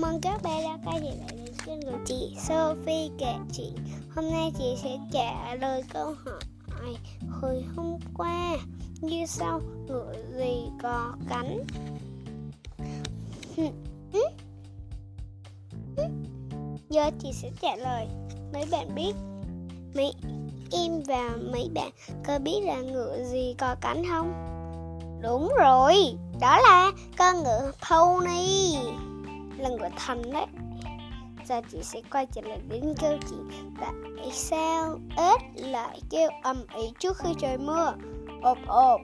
mừng các bé đã quay trở lại với kênh của chị Sophie kể chuyện. Hôm nay chị sẽ trả lời câu hỏi hồi hôm qua. Như sau, ngựa gì có cánh? Giờ chị sẽ trả lời. Mấy bạn biết? Mấy, em và mấy bạn có biết là ngựa gì có cánh không? Đúng rồi, đó là con ngựa pony là của thần đấy. Giờ chị sẽ quay trở lại đến kêu chị. tại sao ếch lại kêu ầm ĩ trước khi trời mưa. Ộp ộp.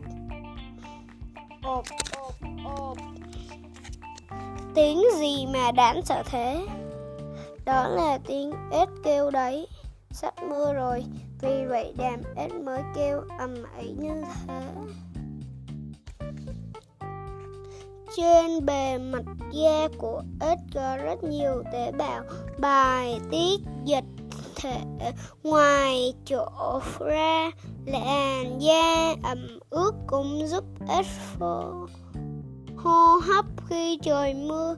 Ộp ộp ộp. Tiếng gì mà đáng sợ thế? Đó là tiếng ếch kêu đấy. Sắp mưa rồi, vì vậy đàm ếch mới kêu ầm ĩ như thế trên bề mặt da của ếch có rất nhiều tế bào, bài tiết dịch thể ngoài chỗ ra, làn da ẩm ướt cũng giúp ếch phô hô hấp khi trời mưa.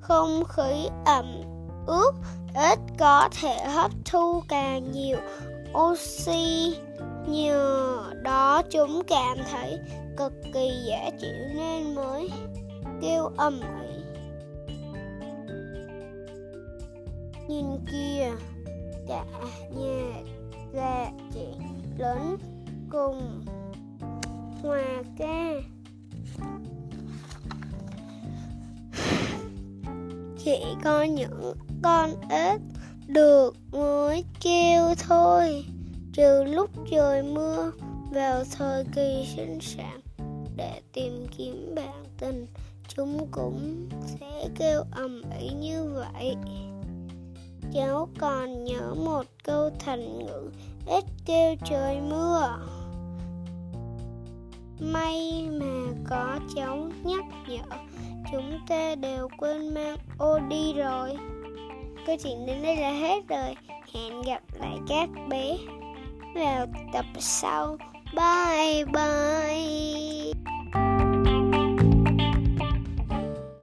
Không khí ẩm ướt ếch có thể hấp thu càng nhiều oxy nhờ đó chúng cảm thấy cực kỳ dễ chịu nên mới kêu ầm ĩ. Nhìn kia cả nhà già trẻ lớn cùng hòa ca. Chỉ có những con ếch được mới kêu thôi trừ lúc trời mưa, vào thời kỳ sinh sản, để tìm kiếm bạn tình, chúng cũng sẽ kêu ầm ĩ như vậy. Cháu còn nhớ một câu thành ngữ, ít kêu trời mưa. May mà có cháu nhắc nhở, chúng ta đều quên mang ô đi rồi. Câu chuyện đến đây là hết rồi. Hẹn gặp lại các bé vào tập sau bye bye